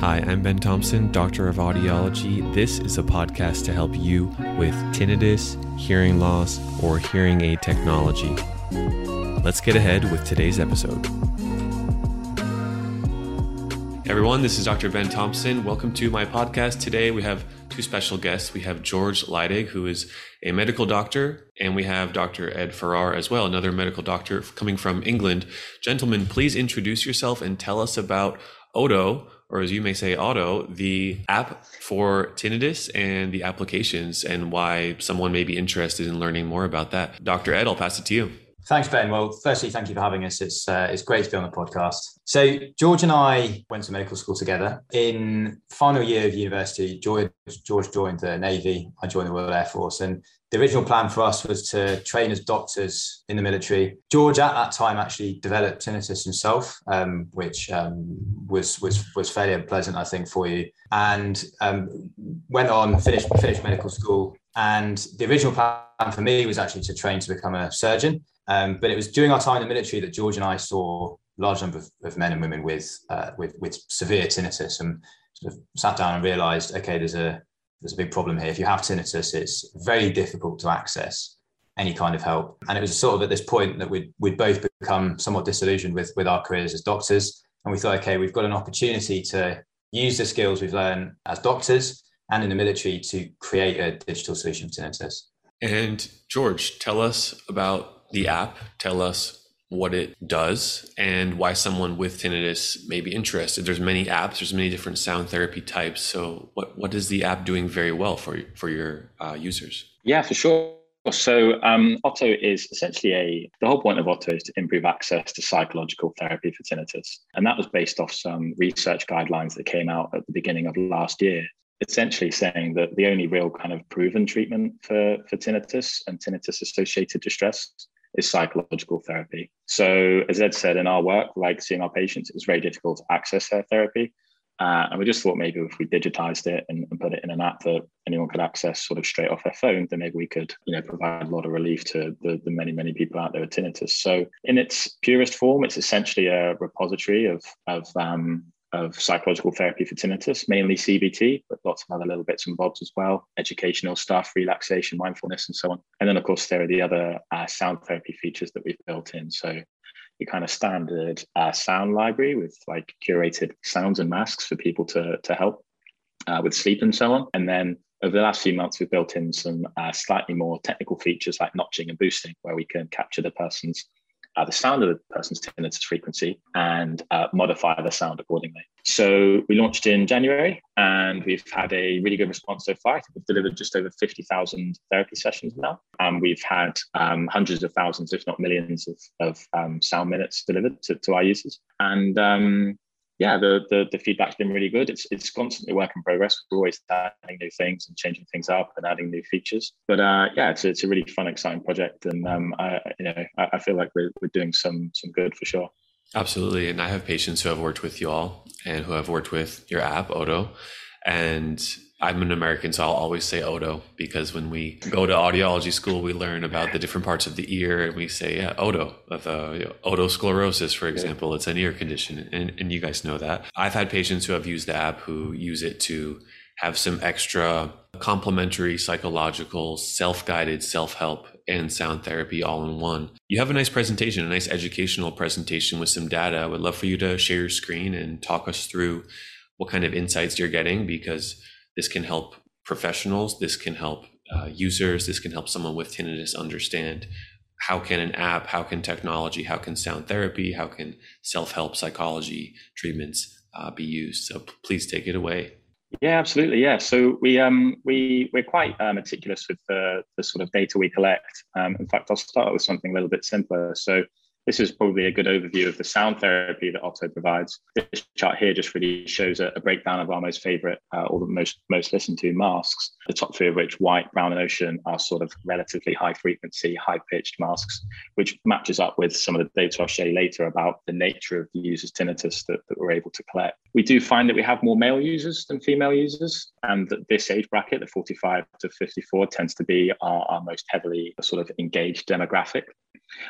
Hi, I'm Ben Thompson, Doctor of Audiology. This is a podcast to help you with tinnitus, hearing loss, or hearing aid technology. Let's get ahead with today's episode. Everyone, this is Dr. Ben Thompson. Welcome to my podcast. Today we have two special guests. We have George Leidig, who is a medical doctor, and we have Dr. Ed Farrar as well, another medical doctor coming from England. Gentlemen, please introduce yourself and tell us about Odo, or as you may say, Auto, the app for tinnitus and the applications and why someone may be interested in learning more about that. Dr. Ed, I'll pass it to you. Thanks, Ben. Well, firstly, thank you for having us. It's uh, it's great to be on the podcast. So, George and I went to medical school together. In final year of university, George, George joined the Navy. I joined the Royal Air Force, and the original plan for us was to train as doctors in the military. George, at that time, actually developed tinnitus himself, um, which um, was was was fairly unpleasant, I think, for you. And um, went on, finished finished medical school. And the original plan for me was actually to train to become a surgeon. Um, but it was during our time in the military that George and I saw large number of, of men and women with, uh, with, with severe tinnitus and sort of sat down and realized, okay, there's a, there's a big problem here. If you have tinnitus, it's very difficult to access any kind of help. And it was sort of at this point that we'd, we'd both become somewhat disillusioned with, with our careers as doctors. And we thought, okay, we've got an opportunity to use the skills we've learned as doctors and in the military to create a digital solution for tinnitus. And George, tell us about the app, tell us what it does and why someone with tinnitus may be interested. There's many apps, there's many different sound therapy types. So what, what is the app doing very well for, for your uh, users? Yeah, for sure. So um, Oto is essentially a, the whole point of Oto is to improve access to psychological therapy for tinnitus. And that was based off some research guidelines that came out at the beginning of last year essentially saying that the only real kind of proven treatment for, for tinnitus and tinnitus associated distress is psychological therapy. So, as Ed said, in our work, like seeing our patients, it was very difficult to access their therapy. Uh, and we just thought maybe if we digitized it and, and, put it in an app that anyone could access sort of straight off their phone, then maybe we could, you know, provide a lot of relief to the, the many, many people out there with tinnitus. So in its purest form, it's essentially a repository of, of um, of psychological therapy for tinnitus, mainly CBT, but lots of other little bits and bobs as well, educational stuff, relaxation, mindfulness, and so on. And then, of course, there are the other uh, sound therapy features that we've built in. So, the kind of standard uh, sound library with like curated sounds and masks for people to, to help uh, with sleep and so on. And then over the last few months, we've built in some uh, slightly more technical features like notching and boosting, where we can capture the person's uh, the sound of the person's tinnitus frequency and uh, modify the sound accordingly. So we launched in January and we've had a really good response so far. We've delivered just over 50,000 therapy sessions now. And we've had um, hundreds of thousands, if not millions, of, of um, sound minutes delivered to, to our users. And um, yeah, the, the, the feedback's been really good. It's it's constantly work in progress. We're always adding new things and changing things up and adding new features. But uh, yeah, it's it's a really fun, exciting project, and um, I you know I, I feel like we're we're doing some some good for sure. Absolutely, and I have patients who have worked with you all and who have worked with your app Odo, and I'm an American, so I'll always say Odo because when we go to audiology school, we learn about the different parts of the ear, and we say, yeah, Odo, of uh, you know, otosclerosis, for example. It's an ear condition, and, and you guys know that. I've had patients who have used the app who use it to have some extra complementary psychological, self guided self help and sound therapy all in one. You have a nice presentation, a nice educational presentation with some data. I would love for you to share your screen and talk us through what kind of insights you're getting because this can help professionals. This can help uh, users. This can help someone with tinnitus understand how can an app, how can technology, how can sound therapy, how can self-help psychology treatments uh, be used. So please take it away. Yeah, absolutely. Yeah. So we um we we're quite uh, meticulous with the the sort of data we collect. Um, in fact, I'll start with something a little bit simpler. So this is probably a good overview of the sound therapy that Oto provides. This chart here just really shows a, a breakdown of our most favorite uh, or the most most listened to masks. The top three of which, white, brown, and ocean, are sort of relatively high frequency, high pitched masks, which matches up with some of the data I'll show you later about the nature of the user's tinnitus that, that we're able to collect. We do find that we have more male users than female users, and that this age bracket, the 45 to 54, tends to be our, our most heavily sort of engaged demographic.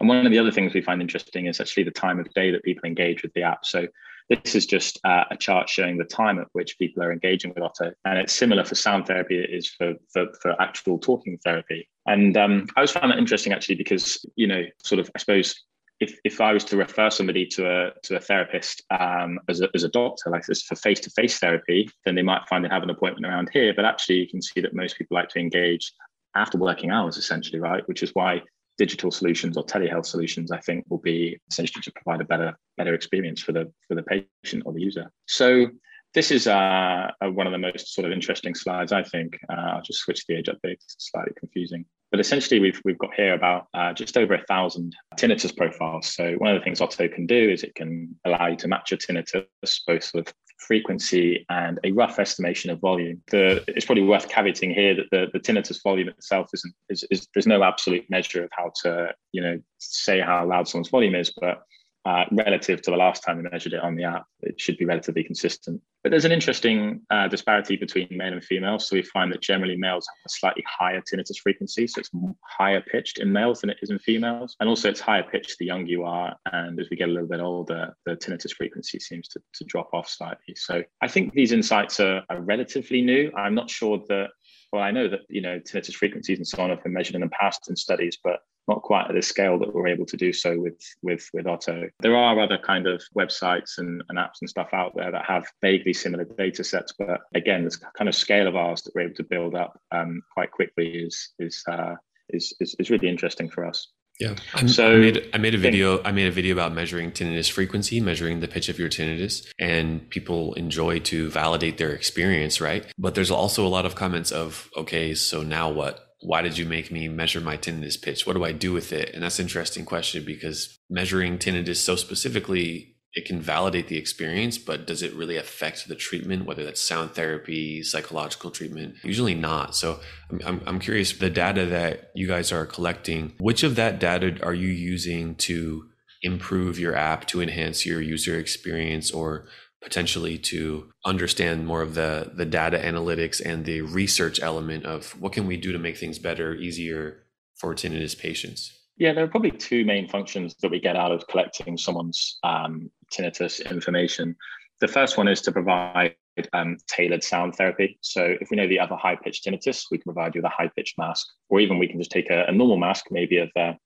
And one of the other things we find interesting is actually the time of day that people engage with the app. So this is just uh, a chart showing the time at which people are engaging with Oto. And it's similar for sound therapy it is for, for, for actual talking therapy. And um, I always found that interesting actually because, you know, sort of, I suppose, if, if I was to refer somebody to a to a therapist um, as, a, as a doctor, like this for face to face therapy, then they might find they have an appointment around here. But actually, you can see that most people like to engage after working hours, essentially, right? Which is why digital solutions or telehealth solutions, I think, will be essentially to provide a better better experience for the for the patient or the user. So this is uh, one of the most sort of interesting slides, I think. Uh, I'll just switch the age update. It's slightly confusing. But essentially, we've, we've got here about uh, just over a thousand tinnitus profiles. So one of the things Oto can do is it can allow you to match your tinnitus, both with frequency and a rough estimation of volume. The, it's probably worth caveating here that the, the tinnitus volume itself isn't is, is there's no absolute measure of how to you know say how loud someone's volume is, but uh, relative to the last time we measured it on the app, it should be relatively consistent. But there's an interesting uh, disparity between male and female. So we find that generally males have a slightly higher tinnitus frequency. So it's higher pitched in males than it is in females. And also it's higher pitched the younger you are. And as we get a little bit older, the tinnitus frequency seems to, to drop off slightly. So I think these insights are, are relatively new. I'm not sure that well, I know that you know tinnitus frequencies and so on have been measured in the past in studies, but not quite at the scale that we're able to do so with with with Oto. There are other kind of websites and, and apps and stuff out there that have vaguely similar data sets, but again, this kind of scale of ours that we're able to build up um, quite quickly is is, uh, is is is really interesting for us. Yeah. I'm, so I made, I made a video. I made a video about measuring tinnitus frequency, measuring the pitch of your tinnitus, and people enjoy to validate their experience, right? But there's also a lot of comments of, okay, so now what? why did you make me measure my tinnitus pitch? What do I do with it? And that's an interesting question because measuring tinnitus so specifically, it can validate the experience, but does it really affect the treatment, whether that's sound therapy, psychological treatment? Usually not. So I'm, I'm, curious, the data that you guys are collecting, which of that data are you using to improve your app, to enhance your user experience, or potentially to understand more of the the data analytics and the research element of what can we do to make things better, easier for tinnitus patients? Yeah, there are probably two main functions that we get out of collecting someone's um, tinnitus information. The first one is to provide um, tailored sound therapy. So if we know the other high pitched tinnitus, we can provide you with a high pitched mask, or even we can just take a, a normal mask, maybe of a,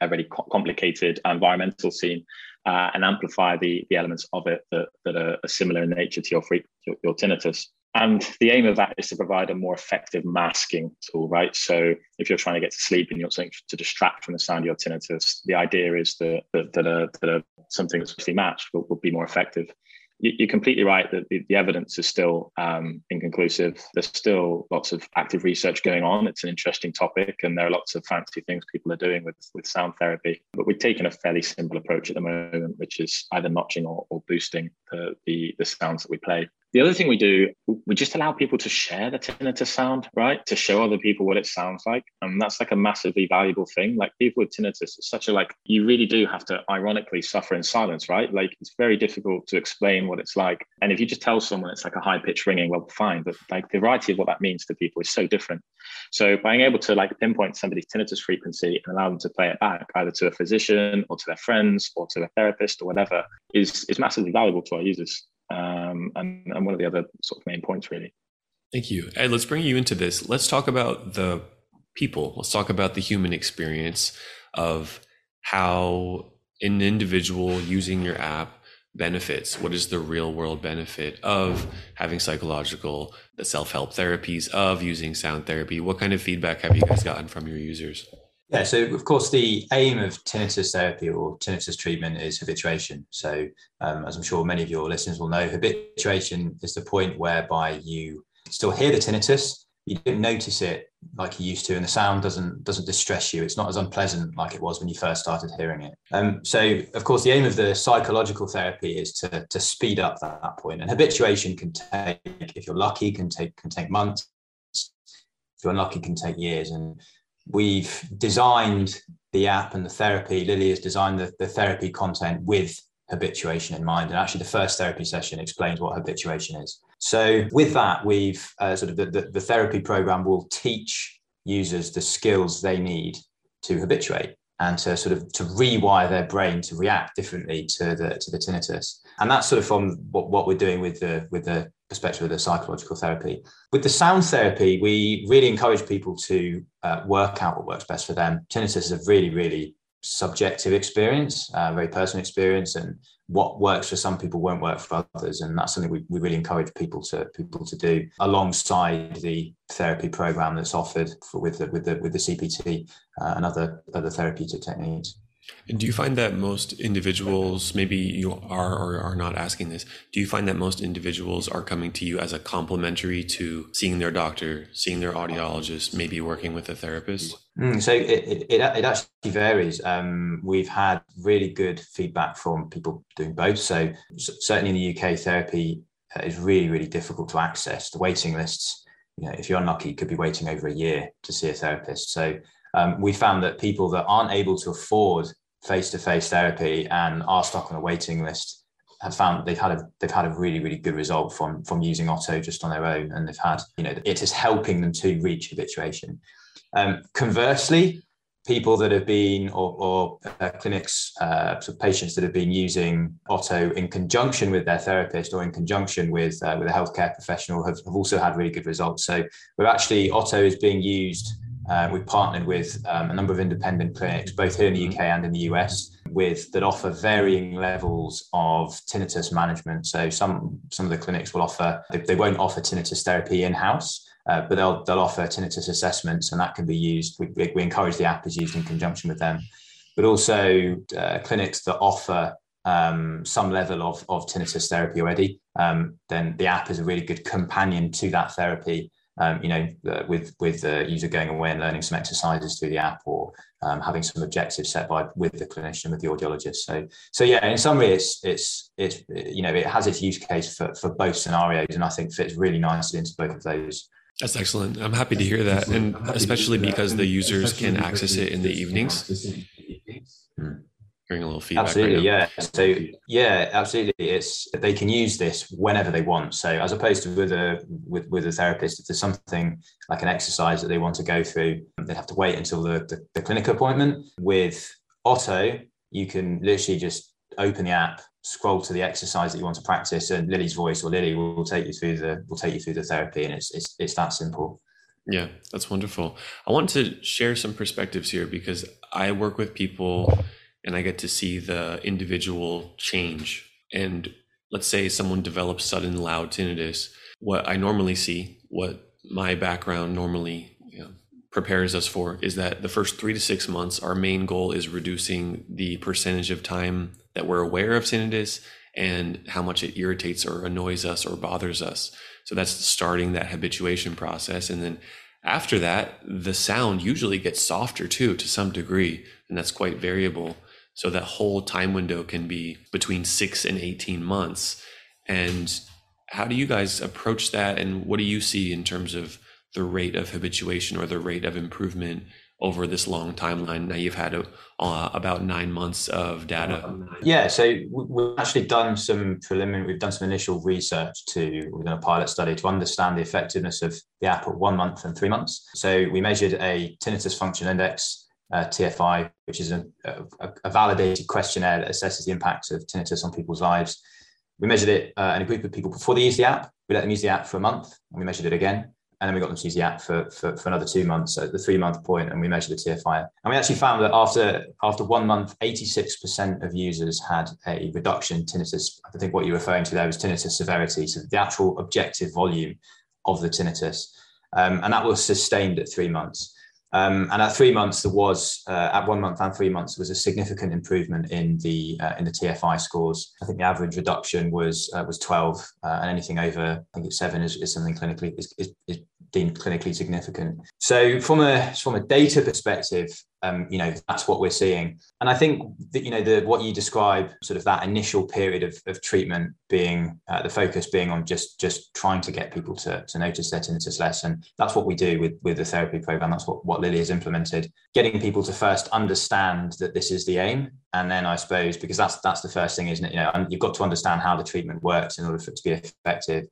a really complicated environmental scene, uh, and amplify the, the elements of it that, that are, are similar in nature to your, free, your, your tinnitus. And the aim of that is to provide a more effective masking tool, right? So if you're trying to get to sleep and you're something to distract from the sound of your tinnitus, the idea is that, that, that, a, that a, something that's closely matched will, will be more effective you're completely right that the, evidence is still um, inconclusive. There's still lots of active research going on. It's an interesting topic, and there are lots of fancy things people are doing with, with sound therapy. But we've taken a fairly simple approach at the moment, which is either notching or, or boosting the, the, the sounds that we play. The other thing we do, we just allow people to share the tinnitus sound, right? To show other people what it sounds like. And that's like a massively valuable thing. Like people with tinnitus, it's such a like, you really do have to ironically suffer in silence, right? Like it's very difficult to explain what it's like. And if you just tell someone it's like a high pitch ringing, well, fine. But like the variety of what that means to people is so different. So being able to like pinpoint somebody's tinnitus frequency and allow them to play it back either to a physician or to their friends or to a therapist or whatever is, is massively valuable to our users um, and, and one of the other sort of main points really. Thank you. Ed, let's bring you into this. Let's talk about the people. Let's talk about the human experience of how an individual using your app benefits what is the real world benefit of having psychological the self-help therapies of using sound therapy what kind of feedback have you guys gotten from your users yeah, so of course, the aim of tinnitus therapy or tinnitus treatment is habituation. So, um, as I'm sure many of your listeners will know, habituation is the point whereby you still hear the tinnitus, you don't notice it like you used to, and the sound doesn't doesn't distress you. It's not as unpleasant like it was when you first started hearing it. Um, so, of course, the aim of the psychological therapy is to to speed up that, that point. And habituation can take, if you're lucky, can take can take months. If you're unlucky, can take years. And we've designed the app and the therapy. Lily has designed the, the therapy content with habituation in mind. And actually, the first therapy session explains what habituation is. So, with that, we've uh, sort of the, the, the, therapy program will teach users the skills they need to habituate. and to sort of to rewire their brain to react differently to the to the tinnitus. And that's sort of from what, what we're doing with the with the perspective of the psychological therapy. With the sound therapy, we really encourage people to uh, work out what works best for them. Tinnitus is a really, really subjective experience, uh, very personal experience, and what works for some people won't work for others. And that's something we, we really encourage people to people to do alongside the therapy program that's offered for, with the with the with the CBT uh, and other other therapeutic techniques. And do you find that most individuals, maybe you are or are not asking this, do you find that most individuals are coming to you as a complementary to seeing their doctor, seeing their audiologist, maybe working with a therapist? Mm, so it, it, it, actually varies. Um, we've had really good feedback from people doing both. So certainly in the UK, therapy is really, really difficult to access. The waiting lists, you know, if you're unlucky, you could be waiting over a year to see a therapist. So um, we found that people that aren't able to afford face-to-face therapy and are stuck on a waiting list have found they've had a they've had a really really good result from from using Oto just on their own, and they've had you know it is helping them to reach habituation. Um, conversely, people that have been or, or uh, clinics, uh, patients that have been using Oto in conjunction with their therapist or in conjunction with uh, with a healthcare professional have, have also had really good results. So we're actually Oto is being used uh, we've partnered with um, a number of independent clinics, both here in the UK and in the US, with that offer varying levels of tinnitus management. So some some of the clinics will offer they, they won't offer tinnitus therapy in house, uh, but they'll they'll offer tinnitus assessments, and that can be used. We, we encourage the app is used in conjunction with them, but also uh, clinics that offer um, some level of, of tinnitus therapy already, um, then the app is a really good companion to that therapy um, you know, uh, with with the user going away and learning some exercises through the app, or um, having some objectives set by with the clinician, with the audiologist. So, so yeah, in summary, it's it's it's you know, it has its use case for for both scenarios, and I think fits really nicely into both of those. That's excellent. I'm happy to hear that, and especially because the users can access it in the evenings. Hearing a little feedback. Absolutely, right yeah. So yeah, absolutely. It's they can use this whenever they want. So as opposed to with a with with a therapist, if there's something like an exercise that they want to go through, they have to wait until the, the, the clinic appointment. With Oto, you can literally just open the app, scroll to the exercise that you want to practice, and Lily's voice or Lily will take you through the will take you through the therapy, and it's it's it's that simple. Yeah, that's wonderful. I want to share some perspectives here because I work with people and I get to see the individual change. And let's say someone develops sudden loud tinnitus. What I normally see, what my background normally you know, prepares us for, is that the first three to six months, our main goal is reducing the percentage of time that we're aware of tinnitus and how much it irritates or annoys us or bothers us. So that's starting that habituation process. And then after that, the sound usually gets softer too, to some degree, and that's quite variable. So that whole time window can be between six and 18 months. And how do you guys approach that? And what do you see in terms of the rate of habituation or the rate of improvement over this long timeline? Now you've had a, uh, about nine months of data. Yeah, so we've actually done some preliminary, we've done some initial research to, we've done a pilot study to understand the effectiveness of the app at one month and three months. So we measured a tinnitus function index uh, TFI, which is a, a, a, validated questionnaire that assesses the impacts of tinnitus on people's lives. We measured it uh, in a group of people before they used the app. We let them use the app for a month, and we measured it again. And then we got them to use the app for, for, for another two months at the three month point, and we measured the TFI. And we actually found that after after one month, 86% of users had a reduction in tinnitus. I think what you're referring to there was tinnitus severity, so the actual objective volume of the tinnitus. Um, and that was sustained at three months. Um, and at three months, there was uh, at one month and three months was a significant improvement in the uh, in the TFI scores. I think the average reduction was uh, was twelve, uh, and anything over I think it's seven is, is something clinically is, is, is deemed clinically significant. So from a from a data perspective, um, you know that's what we're seeing. And i think that you know the what you describe sort of that initial period of, of treatment being uh, the focus being on just just trying to get people to, to notice their tinnitus less. And that's what we do with with the therapy program. That's what, what lily has implemented. Getting people to first understand that this is the aim. And then i suppose because that's that's the first thing isn't it? You know you've got to understand how the treatment works in order for it to be effective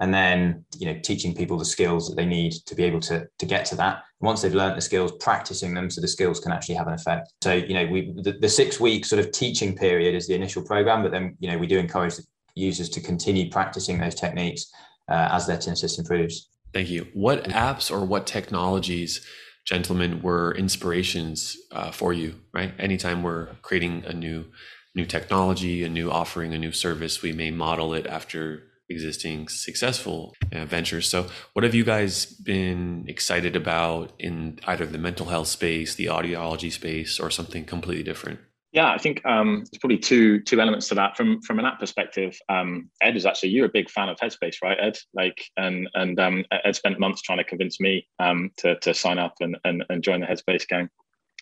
and then you know teaching people the skills that they need to be able to to get to that. Once they've learned the skills practicing them so the skills can actually have an effect. So you know we the, the six week sort of teaching period is the initial program but then you know we do encourage users to continue practicing those techniques uh, as their tinnitus improves. Thank you. What apps or what technologies gentlemen were inspirations uh, for you right? Anytime we're creating a new new technology a new offering a new service we may model it after existing successful uh, ventures. So, what have you guys been excited about in either the mental health space, the audiology space, or something completely different? Yeah, I think um, there's probably two two elements to that. From from an app perspective, um, Ed is actually you're a big fan of Headspace, right, Ed? Like, and and um, Ed spent months trying to convince me um, to to sign up and, and and join the Headspace gang.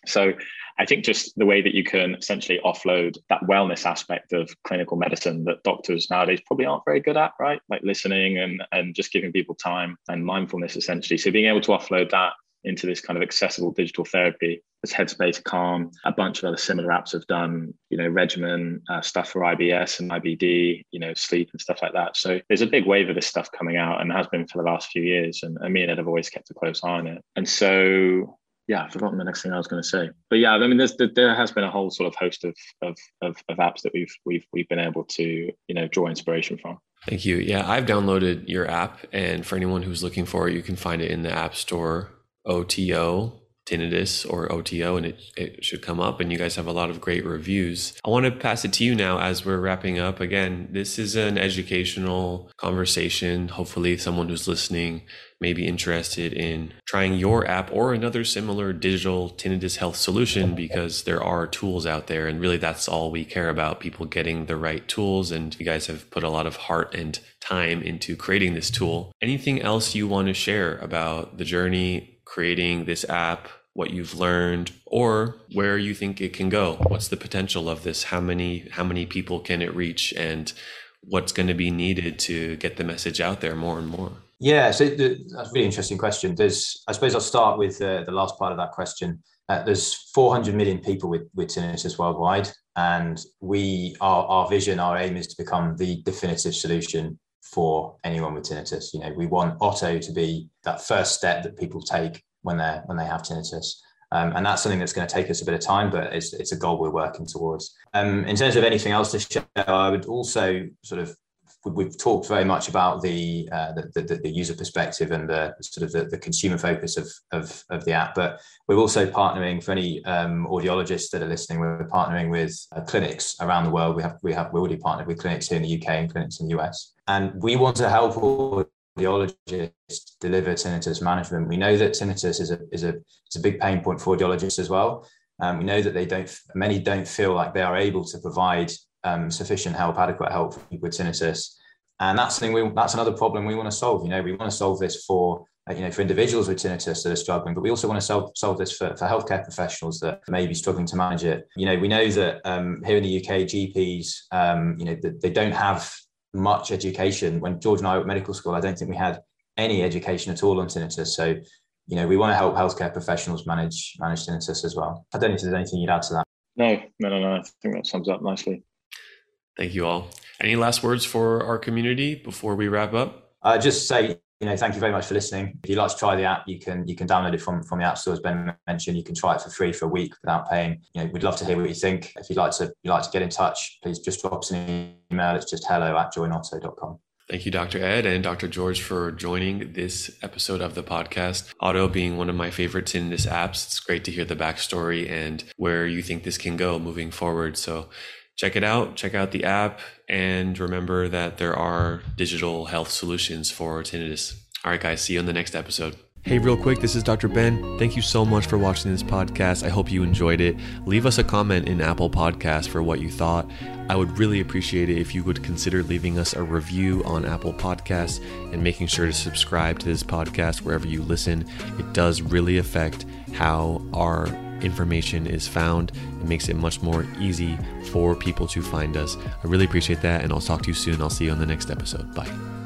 So I think just the way that you can essentially offload that wellness aspect of clinical medicine that doctors nowadays probably aren't very good at, right? Like listening and, and just giving people time and mindfulness essentially. So being able to offload that into this kind of accessible digital therapy as Headspace, Calm, a bunch of other similar apps have done, you know, regimen uh, stuff for IBS and IBD, you know, sleep and stuff like that. So there's a big wave of this stuff coming out and has been for the last few years. And, and me and Ed have always kept a close eye on it. And so yeah, I've forgotten the next thing I was going to say. But yeah, I mean, there's, there has been a whole sort of host of, of, of, of apps that we've we've we've been able to you know draw inspiration from. Thank you. Yeah, I've downloaded your app, and for anyone who's looking for it, you can find it in the App Store. OTO tinnitus or OTO, and it, it should come up. And you guys have a lot of great reviews. I want to pass it to you now as we're wrapping up. Again, this is an educational conversation. Hopefully, someone who's listening may be interested in trying your app or another similar digital tinnitus health solution because there are tools out there. And really, that's all we care about people getting the right tools. And you guys have put a lot of heart and time into creating this tool. Anything else you want to share about the journey? Creating this app, what you've learned or where you think it can go. What's the potential of this? How many how many people can it reach? And what's going to be needed to get the message out there more and more? Yeah so the, that's a really interesting question. There's i suppose i'll start with uh, the last part of that question. Uh, there's 400 million people with, with tinnitus worldwide and we our, our vision our aim is to become the definitive solution for anyone with tinnitus. You know we want Oto to be that first step that people take when they when they have tinnitus. Um, and that's something that's going to take us a bit of time, but it's, it's a goal we're working towards. Um, in terms of anything else to share, I would also sort of we've talked very much about the, uh, the, the, the, user perspective and the sort of the, the consumer focus of, of, of, the app, but we're also partnering for any um, audiologists that are listening. We're partnering with uh, clinics around the world. We have we have we already partnered with clinics here in the UK and clinics in the US, and we want to help audiologists deliver tinnitus management. We know that tinnitus is a, is a, is a big pain point for audiologists as well. Um, we know that they don't, many don't feel like they are able to provide um, sufficient help, adequate help with tinnitus. And that's something we, that's another problem we want to solve. You know, we want to solve this for, uh, you know, for individuals with tinnitus that are struggling, but we also want to solve, solve this for, for healthcare professionals that may be struggling to manage it. You know, we know that um, here in the UK, GPs, um, you know, they don't have much education. When George and I were at medical school, I don't think we had any education at all on tinnitus. So, you know, we want to help healthcare professionals manage manage tinnitus as well. I don't know if there's anything you'd add to that. No, no, no, no. I think that sums up nicely. Thank you all. Any last words for our community before we wrap up? Uh, just say you know, thank you very much for listening. If you'd like to try the app, you can you can download it from from the app store as Ben mentioned. You can try it for free for a week without paying. You know, we'd love to hear what you think. If you'd like to you'd like to get in touch, please just drop us an email. It's just hello at joinoto.com. Thank you, Dr. Ed and Dr. George, for joining this episode of the podcast. Auto being one of my favorites in this app. it's great to hear the backstory and where you think this can go moving forward. So check it out, check out the app, and remember that there are digital health solutions for tinnitus. All right, guys, see you in the next episode. Hey, real quick, this is Dr. Ben. Thank you so much for watching this podcast. I hope you enjoyed it. Leave us a comment in Apple Podcasts for what you thought. I would really appreciate it if you would consider leaving us a review on Apple Podcasts and making sure to subscribe to this podcast wherever you listen. It does really affect how our information is found. It makes it much more easy for people to find us. I really appreciate that, and I'll talk to you soon. I'll see you on the next episode. Bye.